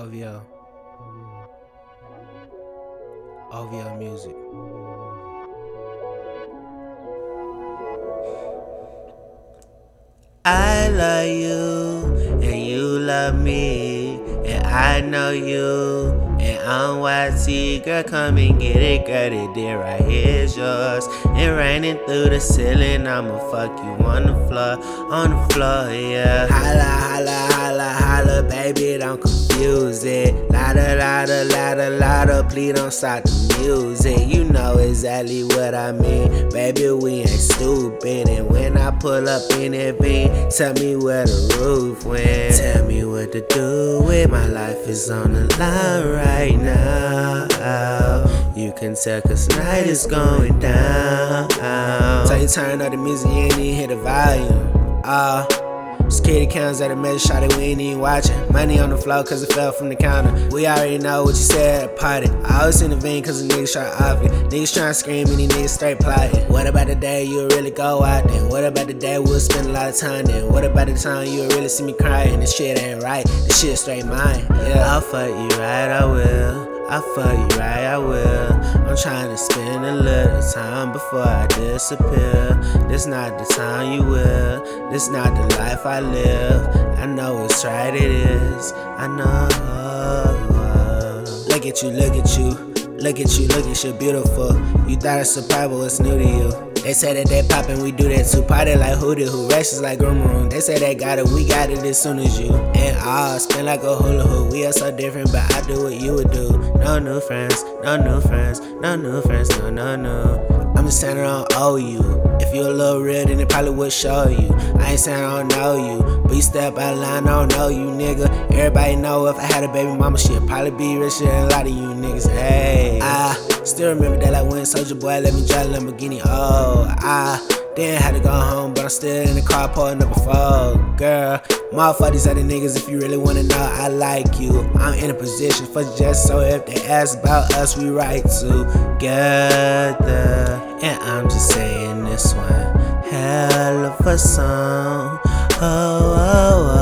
OVO. OVO music. I love you and you love me and I know you and I'm YT girl come and get it girl it did right here's yours and raining through the ceiling I'ma fuck you on the floor on the floor yeah holla holla baby don't confuse it louder louder louder louder please don't stop the music you know exactly what I mean baby we ain't stupid and when I pull up in that beam Tell me where the roof went. Tell me what to do with my life is on the line right now. You can tell cause night is going down. So you turn up the music, and you even hear the volume. Uh, Security cameras at a measure shot it, we ain't even watching. Money on the floor cause it fell from the counter. We already know what you said at party. I always in the vein cause the niggas try off it. Niggas trying to scream and these niggas straight plotting. What about the day you'll really go out then? What about the day we'll spend a lot of time then? What about the time you'll really see me crying? This shit ain't right, this shit straight mine. Yeah, I'll fuck you right, I will. I fuck you right, I will. I'm trying to spend a little time before I disappear. This not the time you will. This not the life I live. I know it's right, it is. I know. Look at you, look at you. Look at you, look at you, beautiful. You thought surprise, but what's new to you? They say that they poppin', we do that too. Party like Hootie Who, rashes like Room. They say they got it, we got it as soon as you. And ah, spin like a hula hoop. We are so different, but I do what you would do. No new friends, no new friends, no new friends, no, no, no. I'm just saying I don't owe you. If you a little real, then it probably would show you. I ain't saying I don't know you, but you step out of line, I don't know you, nigga. Everybody know if I had a baby mama, she'd probably be richer than a lot of you niggas. Hey, I still remember that I went Soldier Boy, let me drive a Lamborghini. Oh, I then had to go home, but I'm still in the car pulling up a phone. Girl, motherfuck these other niggas if you really wanna know I like you. I'm in a position for just so if they ask about us, we write together. And I'm just saying this one, hell of a song. Oh, oh, oh,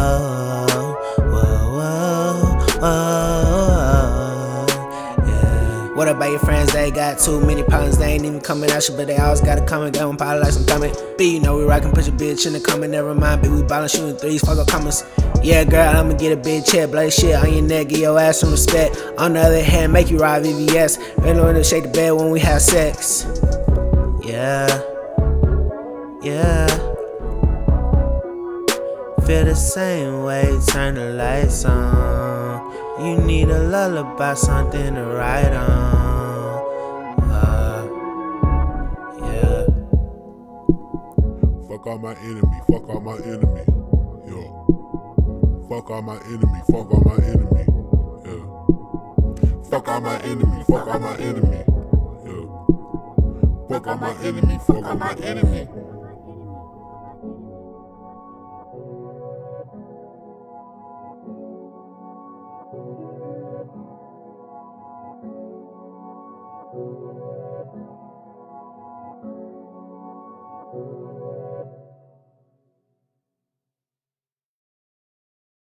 What about your friends? They got too many problems. They ain't even coming at you, but they always gotta come and go and probably like some coming. B, you know we rockin', put your bitch in the comment, never mind. B, we ballin', shooting threes, fuck up comments. Yeah, girl, I'ma get a big check, bloody shit on your neck, give your ass some respect. On the other hand, make you ride VVS. Really wanna shake the bed when we have sex. Yeah, yeah. Feel the same way, turn the lights on. You need a lullaby, something to write on. Fuck all my enemy, fuck all my enemy. Yo. Fuck all my enemy, fuck all my enemy. Yeah. Fuck all my enemy, fuck all my enemy. Yeah. Fuck all my enemy, fuck all my enemy.